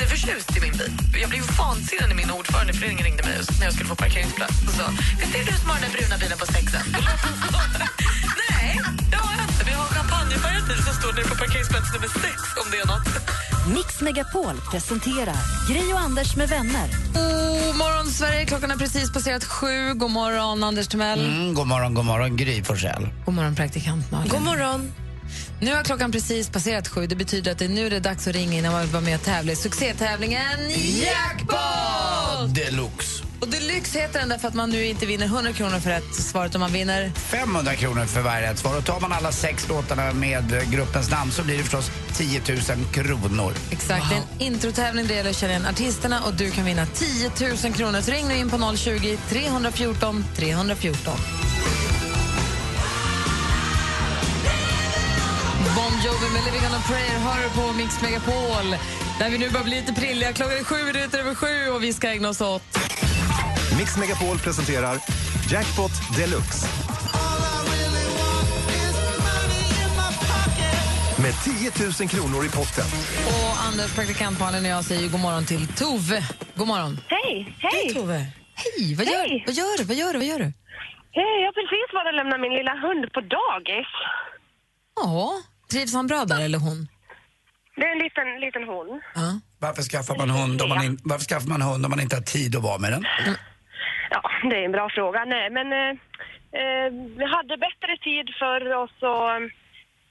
jätteförtjust i min bil. Jag blev vansinnig när min ordförande i föreningen ringde mig när jag skulle få parkeringsplats och sa Visst är det du som har den bruna bilen på sexen? Nej, det har jag inte. Vi har champagnefärgad bil som står nere på parkeringsplats nummer sex om det är något. Mix Megapol presenterar Gri och Anders med vänner. God morgon, Sverige. Klockan har precis passerat sju. God morgon, Anders Timell. Mm, god morgon, god morgon, Gry Forssell. God morgon, praktikant Malin. God morgon. Nu har klockan precis passerat sju. Det betyder att det nu är det dags att ringa innan man vill vara med och tävla i succétävlingen Jackpot! Deluxe. Och Deluxe heter den därför att man nu inte vinner 100 kronor för rätt svaret om man vinner 500 kronor för varje rätt svar. Och tar man alla sex låtarna med gruppens namn så blir det förstås 10 000 kronor. Exakt, det är en introtävling. Det gäller att känna igen artisterna och du kan vinna 10 000 kronor. Så ring nu in på 020 314 314. Jovi med Living on a prayer hör du på Mix Megapol där vi nu börjar bli lite prilliga. Klockan är sju minuter över sju och vi ska ägna oss åt... Mix Megapol presenterar Jackpot Deluxe. Med 10 000 kronor i potten. Och Anders, praktikantbarnen och jag säger god morgon till Tove. God morgon. Hej, Hej hej. Tove. Hej, vad gör, vad gör du? Vad gör du? Vad gör du? Jag har precis varit och lämnat min lilla hund på dagis. Ja, trivs han bra där eller hon? Det är en liten, liten hund. Ja. Varför skaffar, man hund om man in, varför skaffar man hund om man inte har tid att vara med den? Ja, det är en bra fråga. Nej, men eh, eh, vi hade bättre tid för oss och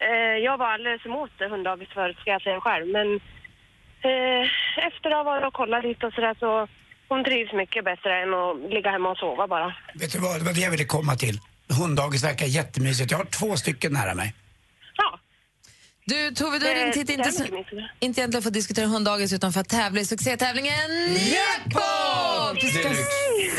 eh, jag var alldeles emot hunddagis förut, ska jag säga själv. Men eh, efter att ha varit och kollat lite och sådär så hon trivs mycket bättre än att ligga hemma och sova bara. Vet du vad, det var det jag ville komma till. Hunddagis verkar jättemysigt. Jag har två stycken nära mig. Ja, Du Tove, du har Eh, ringt hit inte, inte egentligen för att diskutera hunddagis utan för att tävla i succétävlingen Jackpot! Vi ska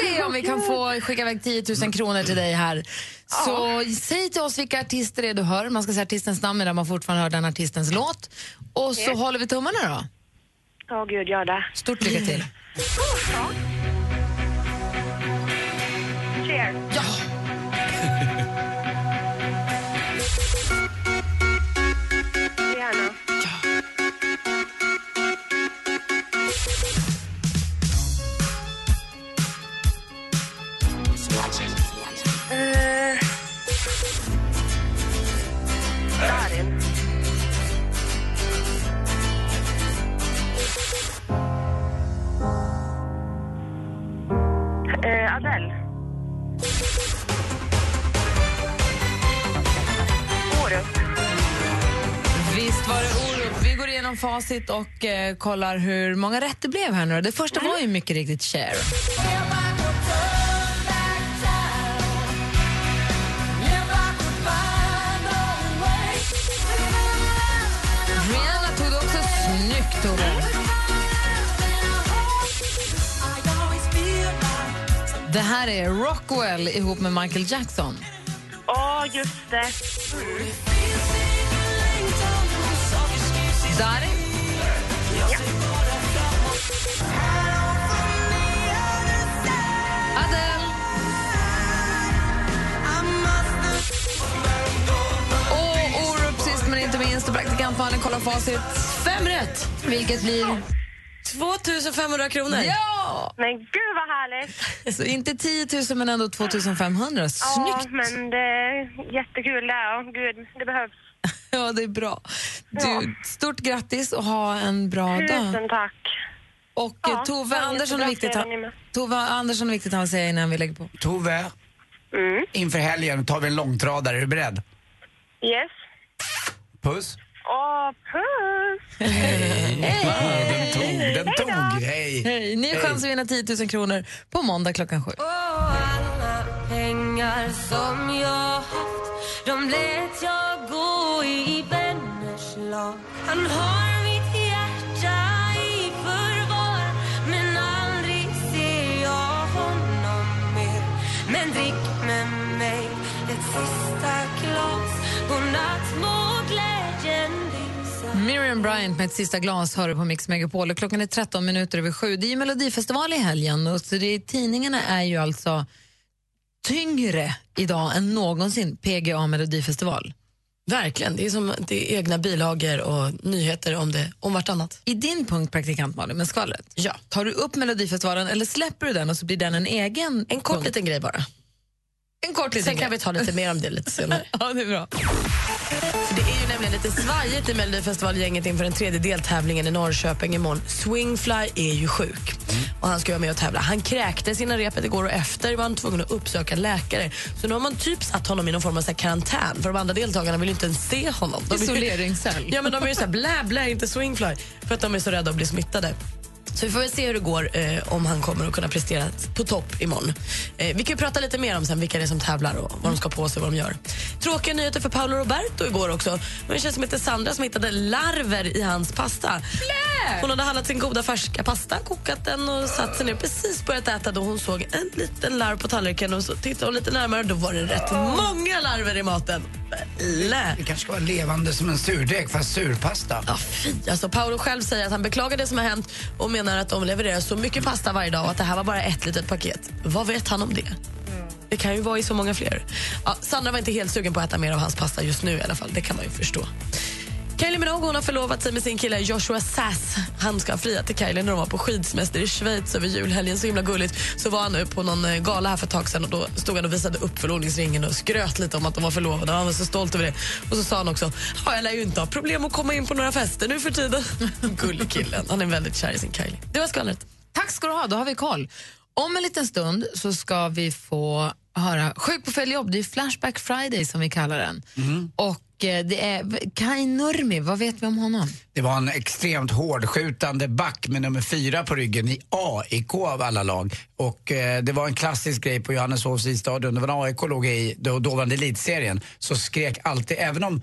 se om vi kan få skicka iväg 10 000 kronor till dig här. Så säg till oss vilka artister det är du hör. Man ska säga artistens namn medan man fortfarande hör den artistens låt. Och så håller vi tummarna då. ja gud, gör det. Stort lycka till. Cheers. Adele. Orup. Visst var det Orup. Vi går igenom facit och eh, kollar hur många rätt det blev här nu. Det första var ju mycket riktigt Cher. Rihanna tog det också snyggt, Tove. Det här är Rockwell ihop med Michael Jackson. Ja, just det. Darin. Adele. Och Orup sist men inte minst. Och praktikantmannen kollar facit. Fem rätt, vilket blir... 2500 kronor. Ja! Men gud vad härligt! Så inte 10 000 men ändå 2500. Ja, Snyggt! men det är jättekul. Ja, gud, det behövs. Ja, det är bra. Du, stort grattis och ha en bra dag. Tusen tack. Och Ja, Tove Andersson är viktigt. Tove Andersson är viktigt att säga innan vi lägger på. Tove, Mm. inför helgen tar vi en långtradare. Är du beredd? Yes. Puss. Åh, puss! Den tog, den tog. Hej. Hej. Ni har chans att vinna 10 000 kronor på måndag klockan sju. pengar som jag haft De lät jag gå i vänners lag Han har Miriam Bryant med ett sista glas hör på Mix Megapol. Och Klockan är 13 minuter över sju. Det är ju Melodifestival i helgen och så det, tidningarna är ju alltså tyngre idag än någonsin PGA Melodifestival. Verkligen. Det är som det är egna bilagor och nyheter om det om vartannat. I din punkt, praktikant Malin, med skvallret, ja. tar du upp Melodifestivalen eller släpper du den och så blir den en egen En kort punkt? liten grej bara. En kort liten Sen kan vi ta lite mer om det lite senare. ja, det är bra. För det är ju nämligen lite svajigt i Melodifestivalgänget inför den tredje deltävlingen i Norrköping imorgon. Swingfly är ju sjuk och han ska vara med och tävla. Han kräktes innan repet igår och efter var han tvungen att uppsöka läkare. Så nu har man typ satt honom i någon form av så karantän för de andra deltagarna vill ju inte ens se honom. Isoleringscell. Ja, men de är ju så här, blä, blä, inte swingfly. För att de är så rädda att bli smittade. Så vi får väl se hur det går eh, om han kommer att kunna prestera på topp imorgon. Eh, vi kan ju prata lite mer om sen vilka det är som tävlar och vad de ska på sig och vad de gör. Tråkiga nyheter för Paolo Roberto igår också. Det var en tjej som heter Sandra som hittade larver i hans pasta. Hon hade handlat sin goda färska pasta, kokat den och satt sig ner precis börjat äta då hon såg en liten larv på tallriken och så tittade hon lite närmare och då var det rätt många larver i maten. Blä. Det kanske ska vara levande som en surdeg fast surpasta. Ja, fy. Alltså, Paolo själv säger att han beklagar det som har hänt och menar att de levererar så mycket pasta varje dag och att det här var bara ett litet paket. Vad vet han om det? Det kan ju vara i så många fler. Ja, Sandra var inte helt sugen på att äta mer av hans pasta just nu i alla fall. Det kan man ju förstå. Kylie Minogue hon har förlovat sig med sin kille Joshua Sass. Han ska fria till Kylie när de var på skidsemester i Schweiz över julhelgen. Så himla gulligt. Så var han nu på någon eh, gala här för ett tag sedan och då stod han och visade upp förlovningsringen och skröt lite om att de var förlovade. Han var så stolt över det. Och så sa han också, ja, jag lär ju inte ha problem att komma in på några fester nu för tiden. Gullig killen. Han är väldigt kär i sin Kylie. Det var skvallret. Tack ska du ha, då har vi koll. Om en liten stund så ska vi få höra Sjuk på fel jobb. Det är Flashback Friday som vi kallar den. Och eh, det är Kai Nurmi, vad vet vi om honom? Det var en extremt hårdskjutande back med nummer fyra på ryggen i AIK av alla lag. Och eh, det var en klassisk grej på Johanneshovs isstadion. Det var när AIK låg i då, dåvarande elitserien så skrek alltid, även om,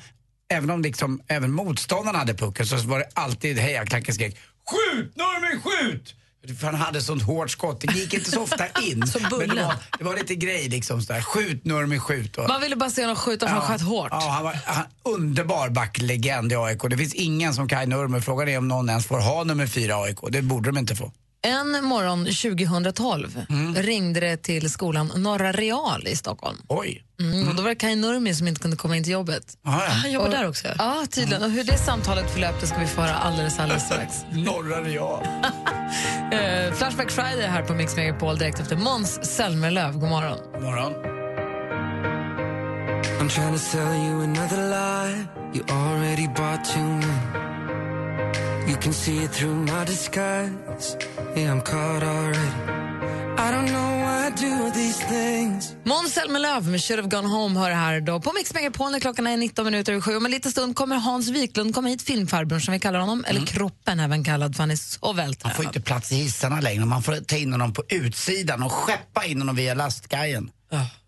även om liksom, även motståndarna hade pucken så var det alltid hejaklacken skrek Skjut Norrmen, skjut! För han hade sånt hårt skott, det gick inte så ofta in. Som Men det var, det var lite grej liksom sådär, skjut Norrmen, skjut. Och, Man ville bara se honom skjuta för han sköt hårt. Ja, han var han, underbar backlegend i AIK. Det finns ingen som Kaj Nurmer. Frågan är om någon ens får ha nummer fyra AIK. Det borde de inte få. En morgon 2012 ringde det till skolan Norra Real i Stockholm. Oj. Mm, och då var det Kaj Nurmi som inte kunde komma in till jobbet. Han jobbar Och- där också. Ja, tydligen. Och hur det samtalet förlöpte ska vi få höra alldeles, alldeles strax. Norra Real. Eh, Flashback Friday här på Mix Megapol direkt efter Måns Zelmerlöw. God morgon. God morgon. I'm trying to sell you another lie. You already bought too many. You can see it through my disguise. Yeah, I'm caught already. Måns Zelmerlöw med Should have gone home hör här då på Mix Megapol när klockan är 19 minuter över sju. Om en liten stund kommer Hans Wiklund komma hit, filmfarbrorn som vi kallar honom, eller Kroppen även kallad för han är så Han vältränad. får inte plats i hissarna längre. Man får ta in honom på utsidan och skeppa in honom via lastkajen.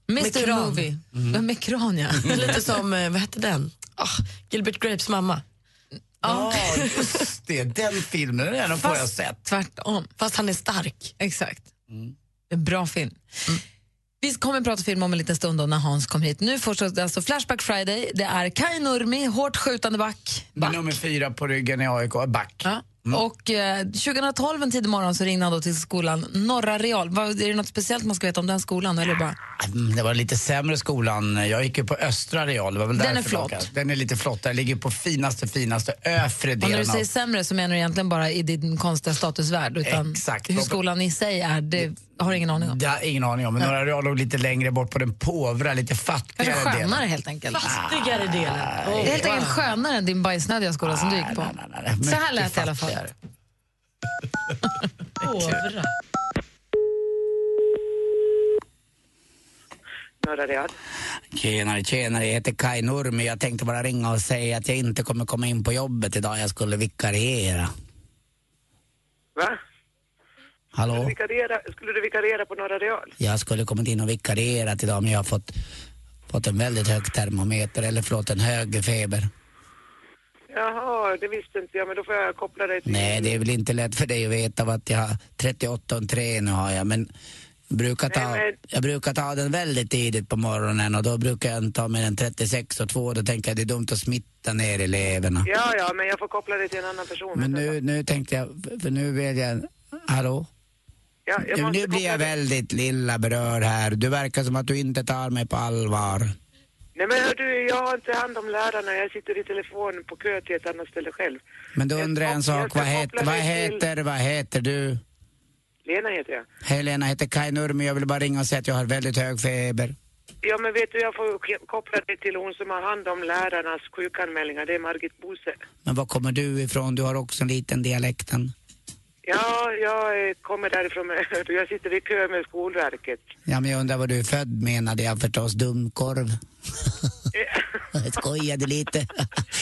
Mr Med kran. Movie. Mm. Med kran, ja. Lite som, eh, vad hette den? Ah, Gilbert Grapes mamma. Ja, just det. Den filmen, den har jag sett. tvärtom. Fast han är stark. Exakt. En bra film. Vi kommer att prata film om en liten stund då när Hans kom hit. Nu först alltså Flashback Friday. Det är Kai Nurmi, hårt skjutande back. Med nummer fyra på ryggen i AIK, back. Ja. Och eh, 2012 en tidig morgon så ringde han då till skolan Norra Real. Vad, är det något speciellt man ska veta om den skolan? Eller bara? Mm, Det var lite sämre skolan. Jag gick ju på Östra Real. Det var väl Den är flott. jag- Den är lite flott. Den ligger på finaste, finaste övre Och när delen du säger sämre så menar du egentligen bara i din konstiga statusvärld. Utan Exakt. hur skolan i sig är, det har ingen aning om. Jag ingen aning om. Men Norra Real låg lite längre bort på den påvra, lite fattigare Kanske skönare delen. helt enkelt. Fattigare delen. Det är helt enkelt skönare än din bajsnödiga skola som du gick på. Så här lät det i alla fall. Real. Tjenare, tjenare. Jag heter Kai Nurmi. Jag tänkte bara ringa och säga att jag inte kommer komma in på jobbet idag. Jag skulle vikariera. Va? Hallå? Vikariera, skulle du vikariera på Norra Real? Jag skulle kommit in och vikarierat idag men jag har fått, fått en väldigt hög termometer, eller förlåt en hög feber. Jaha, det visste inte jag, men då får jag koppla dig till... Nej, det är väl inte lätt för dig att veta vad att jag har 38 och 3 nu har jag, men Brukar ta, Nej, men- Jag brukar ta den väldigt tidigt på morgonen och då brukar jag ta mer än 36 och 2. Då tänker jag det är dumt att smitta ner eleverna. Ja, ja, men jag får koppla det till en annan person. Men nu, nu tänkte jag, för nu vill jag... Hallå? Ja, Nu, blir jag väldigt lilla berörd här. Du verkar som att du inte tar mig på allvar. Nej, men hör du, jag har inte hand om lärarna. Jag sitter i telefon på kö till ett annat ställe själv. Men då undrar jag en sak, vad, het, vad, heter, vad heter du? Lena heter jag. Helena heter Kaj Nurmi, jag vill bara ringa och säga att jag har väldigt hög feber. Ja, men vet du, jag får koppla dig till hon som har hand om lärarnas sjukanmälningar. Det är Margit Bose. Men var kommer du ifrån? Du har också en liten dialekten. Ja, jag kommer därifrån. Jag sitter i kö med Skolverket. Ja, men jag undrar var du är född menade jag förstås, dumkorv. jag skojade lite.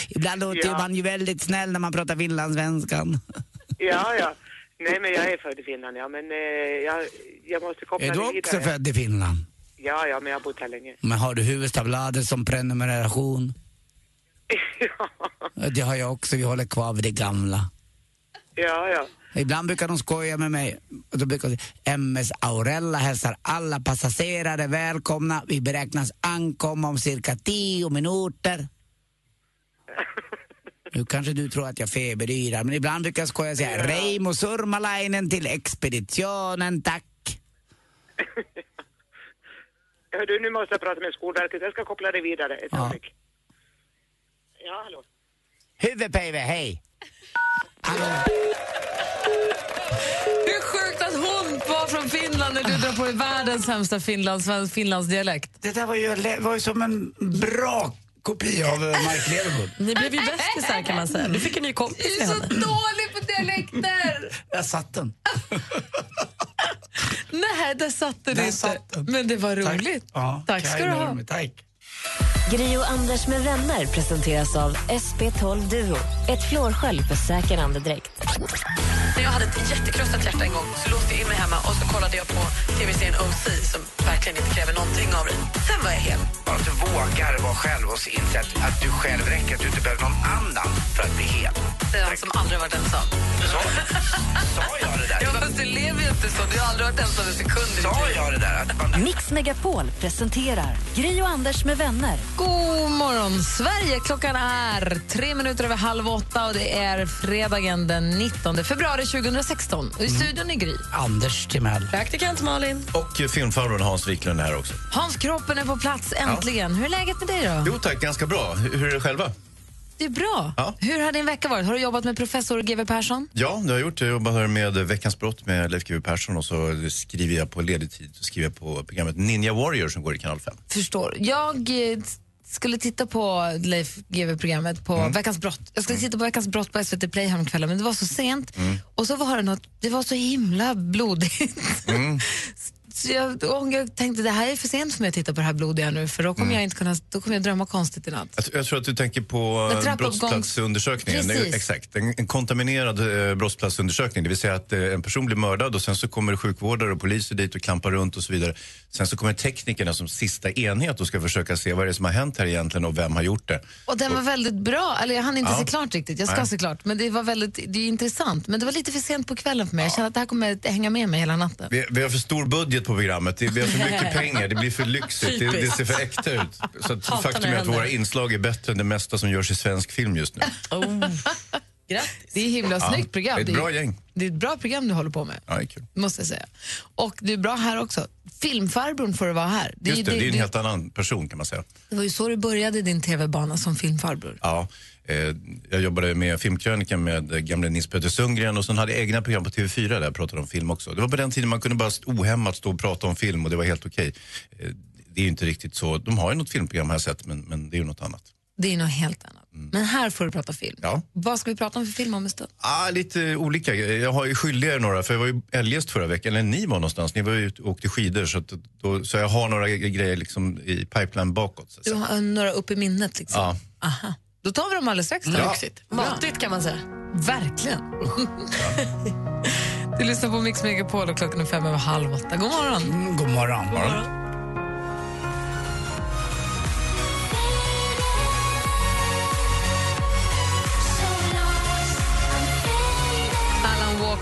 Ibland låter Ja. man ju väldigt snäll när man pratar finlandssvenskan. Ja, ja. Nej, men jag är född i Finland, ja. Men eh, jag, jag måste koppla Är du också vidare. född i Finland? Ja, ja, men jag har bott här länge. Men har du Huvudstadsbladet som prenumeration? Det har jag också, vi håller kvar vid det gamla. Ja, ja. Ibland brukar de skoja med mig. Och då brukar de säga, MS Aurella hälsar alla passagerare välkomna. Vi beräknas ankomma om cirka tio minuter. Nu kanske du tror att jag feberyrar, men ibland brukar jag skoja och säga Reimo Surmalainen till expeditionen, tack. Hör du, nu måste jag prata med Skolverket. Jag ska koppla dig vidare ett Ja. ögonblick. Ja, hallå. Huvudpejve, hej! Hur sjukt att hon var från Finland när du drar på dig världens sämsta Finlands, Finlandsdialekt. Det där var ju, var ju som en bra kopia av eh, Mark Levengood. Ni blev ju bästisar kan man säga. Du fick en ny kompis med henne. dålig på dialekter! Jag satt den. Nej, där satt du Där inte. satt den. Men det var roligt. Ja, Tack ska du ha. Tack. Grio och Anders med vänner presenteras av SP12 Duo. Ett flårskölj för säker andedräkt. När jag hade ett jättekrossat hjärta en gång så låste jag in mig hemma och så kollade jag på tv-serien OC som verkligen inte kräver någonting av dig. Sen var jag hel. Bara att du vågar vara själv och inse att, att du själv räcker, att du inte behöver någon annan för att bli hel. Det är han som aldrig varit ensam. Sa, sa jag det där? Ja, fast du lever ju inte så. Du har aldrig varit ensam en sekund Sa jag det där? Man, Mix Megapol presenterar Gri och Anders med vänner. God morgon, Sverige! Klockan är tre minuter över halv åtta och det är fredagen den 19 februari 2016. Och I studion är Gry. Anders Timell. Praktikant Malin. Och eh, filmfarbrorn Hans Wiklund är här också. Hans Kroppen är på plats äntligen. Hur är läget med dig då? Jo tack, ganska bra. Hur är det själva? Det är bra. Ja. Hur har din vecka varit? Har du jobbat med professor GW Persson? Ja, det har jag gjort. Jag jobbar med Veckans brott med Leif GW Persson och så skriver jag på ledig tid så skriver jag på programmet Ninja Warrior som går i kanal 5. Förstår. Jag eh, skulle titta på Leif GW-programmet på Mm. Veckans brott. Jag skulle titta på Veckans brott på SVT Play häromkvällen men det var så sent Mm. och så var det något, det var så himla blodigt. Mm. Så jag, jag tänkte det här är för sent för mig att titta på det här blodiga nu för då kommer Mm. jag inte kunna, då kommer jag drömma konstigt i natt. Jag, jag tror att du tänker på eh, brottsplatsundersökningen. Precis. Exakt, en, en kontaminerad eh, brottsplatsundersökning. Det vill säga att eh, en person blir mördad och sen så kommer sjukvårdare och poliser dit och klampar runt och så vidare. Sen så kommer teknikerna som sista enhet och ska försöka se vad det är som har hänt här egentligen och vem har gjort det. Och den var väldigt bra, eller jag hann inte Ja. se klart riktigt, jag ska Nej. se klart. Men det var väldigt, det är intressant. Men det var lite för sent på kvällen för mig. Jag känner att det här kommer hänga med mig hela natten. Vi, vi har för stor budget på programmet, det- har för mycket pengar, det blir för lyxigt, det, det ser för äkta ut. Så att Hatar faktum är att våra inslag är bättre än det mesta som görs i svensk film just nu. Det är himla Ja, snyggt program. ett Det är- bra gäng. Det är ett bra program du håller på med. Ja, det är kul. måste jag säga. Och du är bra här också. Filmfarbrorn får du vara här. Just det, det är en det, helt annan person kan man säga. det var ju så du började din tv-bana som filmfarbror. Ja, eh, jag jobbade med filmkrönikan med gamle Nils Petter Sundgren och sen hade jag egna program på TV4 där jag pratade om film också. Det var på den tiden man kunde bara ohämmat stå och prata om film och det var helt okej. Eh, det är ju inte riktigt så. De har ju något filmprogram jag sett men, men det är ju något annat. Det är något helt annat. Men här får du prata film. Ja. Vad ska vi prata om för film om en stund? Ah, lite olika. Jag har ju skyldigare några, för jag var ju eljest förra veckan, eller ni var någonstans, ni var ju ute och åkte skidor så, att, då, så jag har några grejer liksom i pipeline bakåt. Så Du har några upp i minnet liksom. Ja. Aha. Då tar vi dem alldeles strax. Då. Ja. Lyxigt. Matigt kan man säga. Verkligen. du lyssnar på Mix Megapol och klockan är fem över halv åtta. God morgon. Mm, god morgon. God morgon. Alan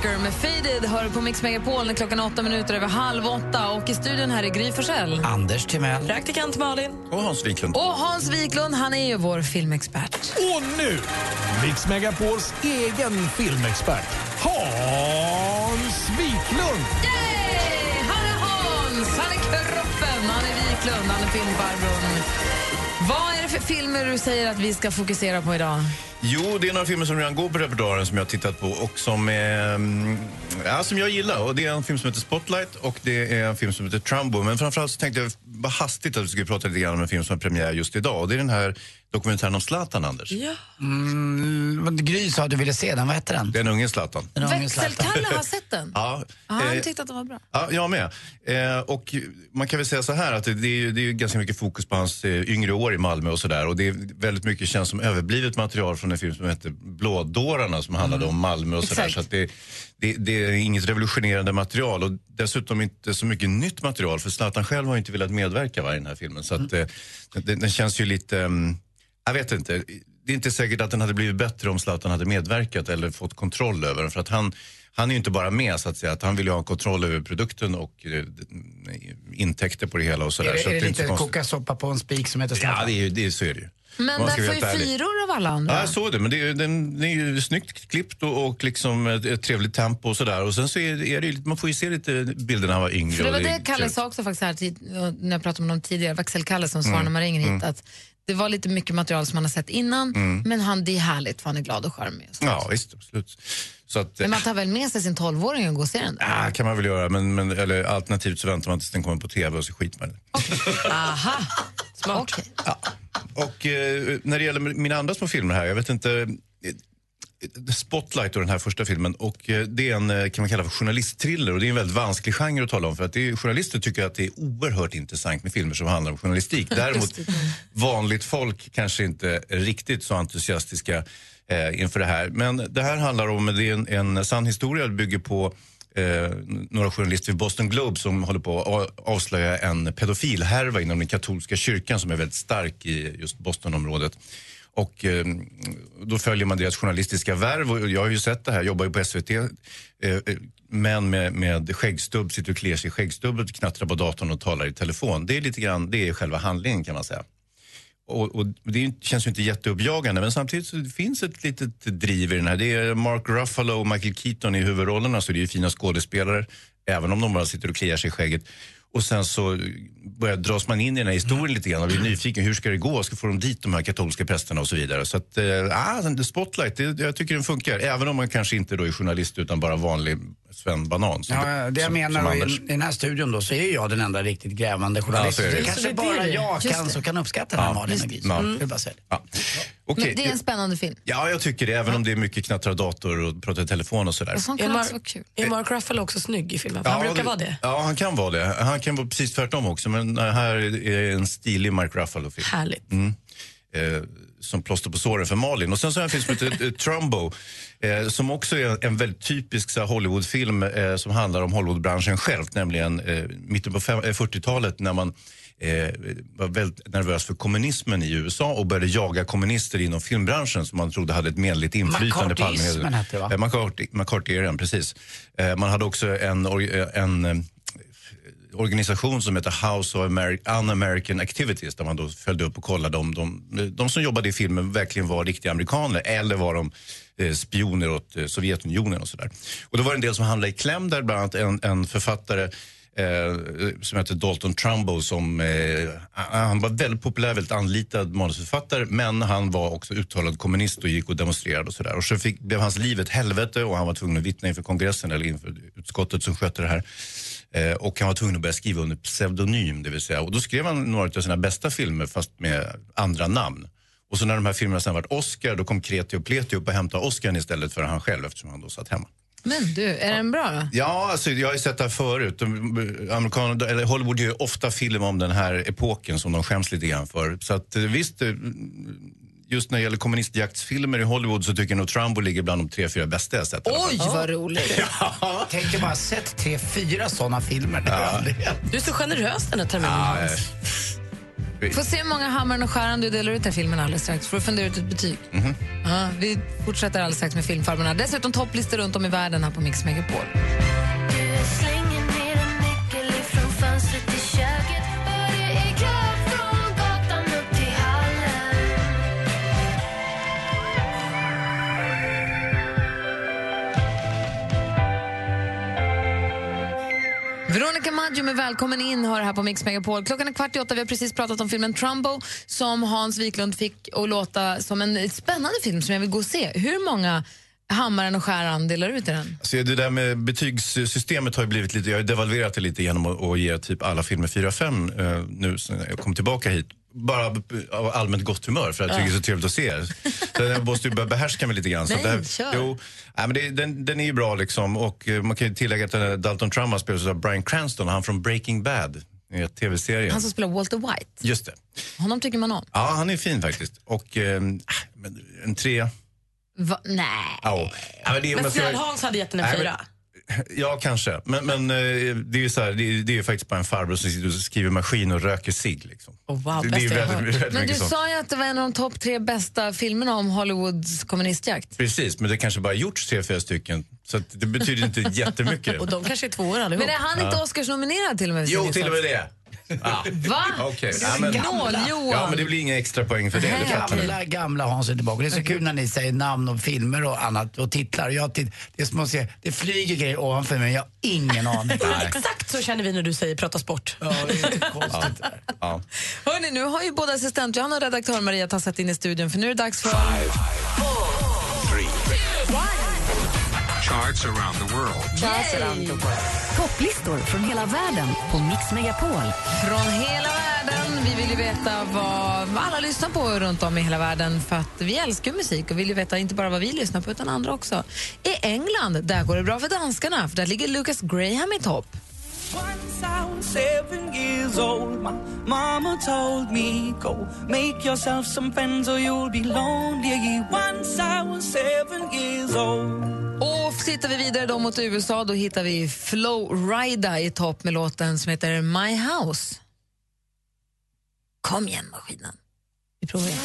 Walker med Faded hör på Mix Megapol när klockan åtta minuter över halv åtta. Och i studion här är Gry Forssell. Anders Timell. Praktikant Malin. Och Hans Wiklund. Och Hans Wiklund, han är ju vår filmexpert. Och nu, Mix Megapols egen filmexpert, Hans Wiklund! Yay! Han är Hans, han är kroppen, han är Wiklund, han är filmfarbrorn. Vad är det för filmer du säger att vi ska fokusera på idag? Jo, det är några filmer som redan går på repertoaren som jag har tittat på och som, är, ja, som jag gillar. Och det är en film som heter Spotlight och det är en film som heter Trumbo. Men framförallt så tänkte jag bara hastigt att vi skulle prata lite grann om en film som har premiär just idag. Och det är den här dokumentären om Zlatan, Anders. Ja. Mm, Gry sa att du ville se den, vad heter den? Den unge Zlatan. Den unge Zlatan. Växelkalle har sett den. Ja, Han eh, tyckte att den var bra. Ja, jag med. Eh, och man kan väl säga så här att det, är, ju- det är ganska mycket fokus på hans eh, yngre år i Malmö och sådär. Och det är väldigt mycket känns som överblivet material från en film som heter Blådårarna som handlade om Malmö och sådär. Exakt. Så att det, det, det är inget revolutionerande material och dessutom inte så mycket nytt material för Zlatan själv har ju inte velat medverka va, i den här filmen. Så att, eh, den, den känns ju lite, mm, jag vet inte. Det är inte säkert att den hade blivit bättre om Zlatan hade medverkat eller fått kontroll över den. För att han, han är ju inte bara med så att säga, att han vill ju ha kontroll över produkten och eh, intäkter på det hela och sådär. Är, det- så är att det inte lite koka soppa på en spik som heter Ja, Zlatan? det är ju, det, är- så är det ju. Men Man den får ju fyror av alla andra. Ja, jag såg det, men det är, ju- den, den är ju snyggt klippt och, och liksom ett, ett trevligt tempo och sådär. Och sen så är, är det man får ju se lite bilder när han var yngre. För det var det är Kalle sa också faktiskt här när jag pratade med honom tidigare, Växelkalle som svarar Mm, när man ringer hit, mm. att det var lite mycket material som man har sett innan, Mm. men han, det är härligt för han är glad och charmig. Ja, visst, absolut. Så att, Men man tar väl med sig sin 12-åring och går och ser den? där? ah, kan man väl göra, men, men, eller alternativt så väntar man tills den kommer på tv och så skiter man i det. Aha, smart. Och eh, när det gäller mina andra små filmer här, jag vet inte... Spotlight och den här första filmen och eh, det är en eh, kan man kalla för journalistthriller och det är en väldigt vansklig genre att tala om för att är, journalister tycker att det är oerhört intressant med filmer som handlar om journalistik. Däremot vanligt folk kanske inte är riktigt så entusiastiska eh, inför det här. Men det här handlar om, det är en, en sann historia, det bygger på eh, några journalister vid Boston Globe som håller på att avslöja en pedofilhärva inom den katolska kyrkan som är väldigt stark i just Bostonområdet. Och eh, då följer man deras journalistiska värv och jag har ju sett det här, jobbar ju på SVT. Eh, eh, män med, med skäggstubb sitter och kliar sig i skäggstubbet, knattrar på datorn och talar i telefon. Det är lite grann, det är själva handlingen kan man säga. Och, och det känns ju inte jätteuppjagande men samtidigt så finns ett litet driv i den här. Det är Mark Ruffalo och Michael Keaton i huvudrollerna så det är ju fina skådespelare även om de bara sitter och kliar sig i skägget. Och sen så börjar dras man in i den här historien lite grann och blir nyfiken. Hur ska det gå? Ska få de dit de här katolska prästerna och så vidare. Så att, eh, ah, The Spotlight, det, jag tycker den funkar. Även om man kanske inte då är journalist utan bara vanlig Sven Banan. som- Ja, det jag som- menar som i, i den här studion då så är jag den enda riktigt grävande journalisten. Ja, det. det kanske det, bara det det. jag Just kan, det. som kan uppskatta den här Ja, Malin och det. Gry. Ja. Mm. Det. Ja. Men det är en spännande film. Ja, jag tycker det. Även om det är mycket knattra dator och prata i telefon och sådär. Är, kan Mar- också vara kul. är Mark Ruffalo också snygg i filmen? För han brukar vara det. Ja, han kan vara det. Han kan vara precis tvärtom också. Men det här är en stilig Mark Ruffalo-film. Härligt. Mm. Eh, som plåster på såren för Malin. Och sen så har jag en film som heter eh, Trumbo. Eh, som också är en väldigt typisk Hollywoodfilm eh, som handlar om Hollywoodbranschen själv. Nämligen eh, mitten på fem- eh, 40-talet när man eh, var väldigt nervös för kommunismen i USA och började jaga kommunister inom filmbranschen som man trodde hade ett menligt inflytande på McCarthyismen hette det, va? Eh, McCarthy, precis. Man hade också en, en organisation som heter House of Un-American Activities där man då följde upp och kollade om de, de som jobbade i filmen verkligen var riktiga amerikaner eller var de eh, spioner åt eh, Sovjetunionen och sådär. Och då var det en del som hamnade i kläm där, bland annat en, en författare Eh, som heter Dalton Trumbo som eh, han var väldigt populär, väldigt anlitad manusförfattare men han var också uttalad kommunist och gick och demonstrerade och sådär. Och så fick, blev hans liv ett helvete och han var tvungen att vittna inför kongressen eller inför utskottet som skötte det här. Eh, och han var tvungen att börja skriva under pseudonym, det vill säga. Och då skrev han några av sina bästa filmer fast med andra namn. Och så när de här filmerna sen vart Oscar, då kom Kreti och Pleti upp och hämtade Oscar istället för han själv eftersom han då satt hemma. Men du, är den bra då? Ja, alltså, jag har ju sett det här förut. Amerikaner, eller Hollywood gör ofta film om den här epoken som de skäms lite grann för. Så att eh, visst, eh, just när det gäller kommunistjaktsfilmer i Hollywood så tycker jag nog Trumbo ligger bland de tre, fyra bästa jag sett. Oj, vad roligt. Ja. Tänk dig bara sett tre, fyra sådana filmer. Jag hänt. Du är så generös den här terminen. Ja, Hans. eh, Får se hur många hammaren och skäran du delar ut i den här filmen alldeles strax. Får du fundera ut ett betyg. Mhm. Ja, vi fortsätter alldeles strax med filmfarbrorna. Dessutom topplistor runt om i världen här på Mix Megapol. Är Välkommen in hör här på Mix Megapol. Klockan är kvart i åtta. Vi har precis pratat om filmen Trumbo som Hans Wiklund fick att låta som en spännande film som jag vill gå och se. Hur många hammaren och skäran delar ut i den? Så det där med betygssystemet har ju blivit lite, jag har devalverat det lite genom att, att ge typ alla filmer 4-5 eh, nu sen jag kom tillbaka hit. Bara av allmänt gott humör för att jag tycker det är så trevligt att se er. Så jag måste ju börja behärska mig lite grann. Så Nej, det här, kör. Jo, nej, men det, den, den är ju bra liksom och eh, man kan ju tillägga att den här Dalton Trumbo spelas av Bryan Cranston, han från Breaking Bad, i tv-serien. Han som spelar Walter White. Just det. Honom tycker man om. Ja, han är fin faktiskt. Och eh, men en tre... Va? Nej. Ja, ja, men det, Men man ska- Snäll-Hans hade gett den en Nej, men- fyra. Ja, kanske. Men, men eh, det är ju så här, det är, det är faktiskt bara en farbror som sitter och skriver maskin och röker cigg. Liksom. Oh, wow, det, det är väldigt, väldigt Men du sånt. sa ju att det var en av de topp tre bästa filmerna om Hollywoods kommunistjakt. Precis, men det kanske bara gjorts tre, fyra stycken. Så att det betyder inte jättemycket. Och de kanske är tvåor allihop. Men är han inte Ja. Oscarsnominerad till och med? Jo, till och med det. Ja. Va? Okej. Snål, Johan. ja, men det blir inga extra poäng för det. det fattar ni. Gamla, gamla Hans är tillbaka. Det är så kul när ni säger namn och filmer och annat och titlar. Jag titt, det är som att se, det flyger grejer ovanför mig, jag har ingen aning. Exakt så känner vi när du säger prata sport. Ja, det är inte konstigt. Ja. Hörni, nu har ju både assistent Johanna och redaktör Maria tassat in i studion för nu är det dags för... Charts around the world. Topplistor från hela världen på Mix Megapol. Från hela världen. Vi vill ju veta vad, alla lyssnar på runt om i hela världen för att vi älskar musik och vill ju veta inte bara vad vi lyssnar på utan andra också. I England, där går det bra för danskarna för där ligger Lucas Graham i topp. Once I was seven years old, my mama told me, Go make yourself some friends or you'll be lonely. Once I was seven years old. Och tittar vi vidare då mot USA då hittar vi Flow Rida i topp med låten som heter My House. Kom igen maskinen. Vi provar igen.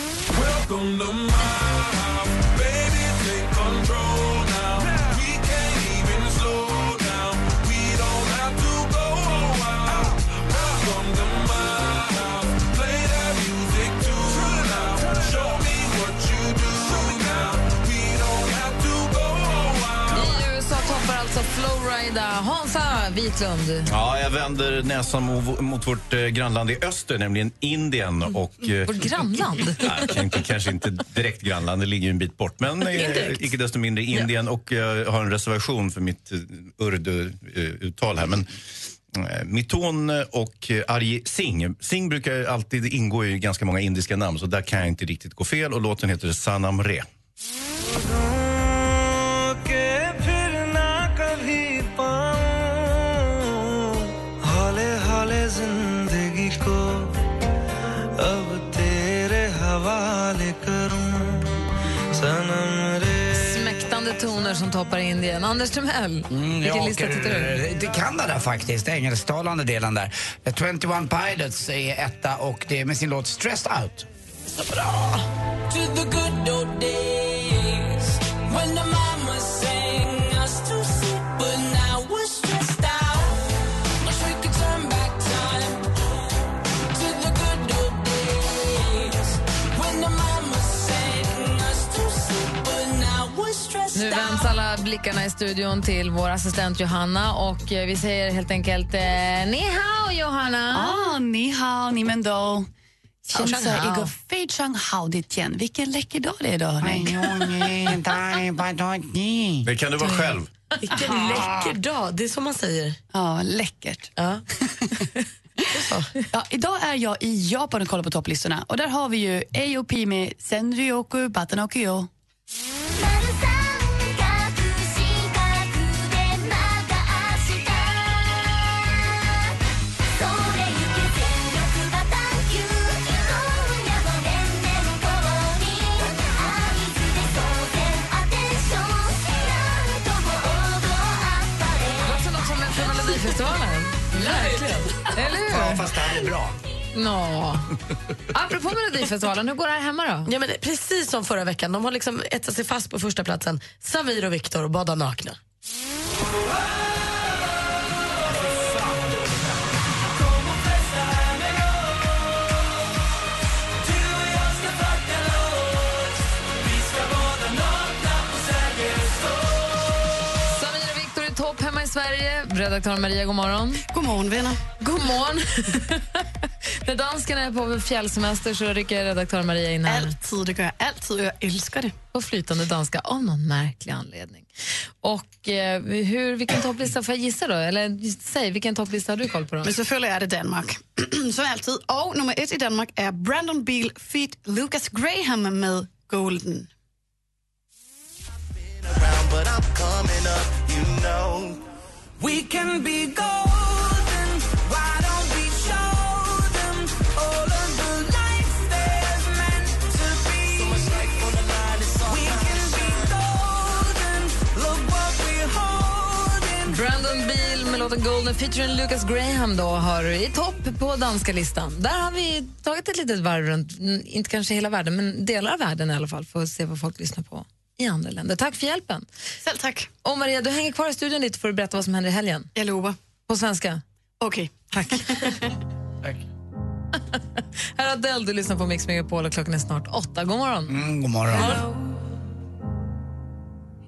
Flowrida. Hansa Wiklund. Ja, jag vänder näsan mot, mot vårt eh, grannland i öster, nämligen Indien. Och, eh, Vårt grannland? Ja, kanske, inte, kanske inte direkt grannland, det ligger ju en bit bort. Men eh, Indirekt. icke desto mindre Indien och jag har en reservation för mitt uh, urdu-uttal här. Men eh, Miton och eh, Arji Singh. Singh brukar alltid ingå i ganska många indiska namn så där kan jag inte riktigt gå fel och låten heter Sanam Re. Toppar Indien. Anders Timell, Mm, vilken lista åker tittar du? eh, till Kanada faktiskt, engelsktalande delen där. Eh, 21 Pilots är etta och det är med sin låt Stressed Out. to the good old days Nu vänds alla blickarna i studion till vår assistent Johanna och eh, vi säger helt enkelt eh, ni hao Johanna. Ah, ni hao, ni men då. Så igår chang hao igen. Vilken läcker dag det är idag. hörni. Det kan du vara själv. Vilken läcker dag. Det är som man säger. Ja, läckert. Ja. Ja, idag är jag i Japan och kollar på topplistorna. Och där har vi ju AOP med Senryoku Batanokyo. Fast det här är bra. Nå. Apropå Melodifestivalen, hur går det här hemma då? Ja, men precis som förra veckan. De har liksom etsat sig fast på första platsen. Samir och Viktor och badar nakna. Sverige. Redaktör Maria, god morgon. God morgon, vänner. God morgon. När danskarna är på fjällsemester så rycker redaktör Maria in här. Alltid, det gör jag alltid och jag älskar det. På flytande danska av någon märklig anledning. Och eh, hur, vilken topplista får jag gissa då? Eller säg, vilken topplista har du koll på då? Men selvfølgelig er det Danmark. Som altid. Og nummer et i Danmark er Brandon Beal feat. Lucas Graham med Golden. We can be golden. Why don't we show them all of the lights they're meant to be? So much life on the line, it's all We can be golden. Look what we're holding. Brandon Beal med låten Golden featuring Lucas Graham då har i topp på danska listan. Där har vi tagit ett litet varv runt, mm, inte kanske hela världen, men delar av världen i alla fall, för att se vad folk lyssnar på i andra länder. Tack för hjälpen. Selv tak. Och Maria, du hänger kvar i studion lite för att berätta vad som händer i helgen. Jag lovar. På svenska? Okej. Tack. Här är Adele, du lyssnar på Mix Megapol och klockan är snart åtta. God morgon. Mm, god morgon.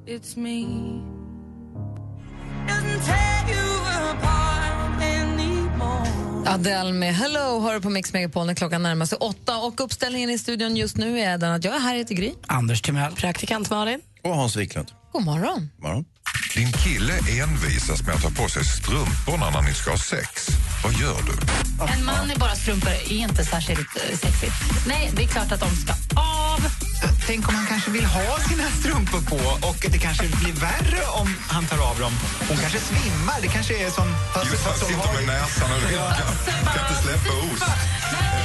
It's me. Adele med Hello hör du på Mix Megapol när klockan närmar sig åtta. Och uppställningen i studion just nu är den att jag är här, heter Gry. Anders Timell. Praktikant Malin. Och Hans Wiklund. God morgon. morgon. Din kille envisas med att ta på sig strumporna när ni ska ha sex. Vad gör du? En man i bara strumpor är inte särskilt eh, sexigt. Nej, det är klart att de ska av. Tänk om han kanske vill ha sina strumpor på och det kanske blir värre om han tar av dem. Hon kanske svimmar. Det kanske är som... Just han sitter med näsan och vinkar. Kan inte släppa os.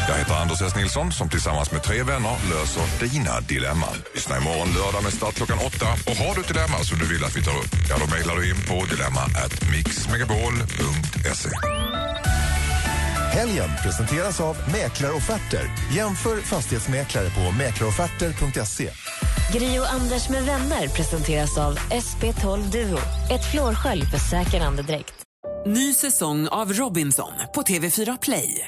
Jag heter Anders S. Nilsson som tillsammans med tre vänner löser dina dilemman. Lyssna imorgon lördag med start klockan åtta. Och har du ett dilemma som du vill att vi tar upp, ja då mejlar du in på dilemma at mixmegapol.se. Helgen presenteras av Mäklarofferter. Jämför fastighetsmäklare på mäklarofferter.se. Gri och Anders med vänner presenteras av SP12 Duo. Ett flårskölj för säker andedräkt. Ny säsong av Robinson på TV4 Play.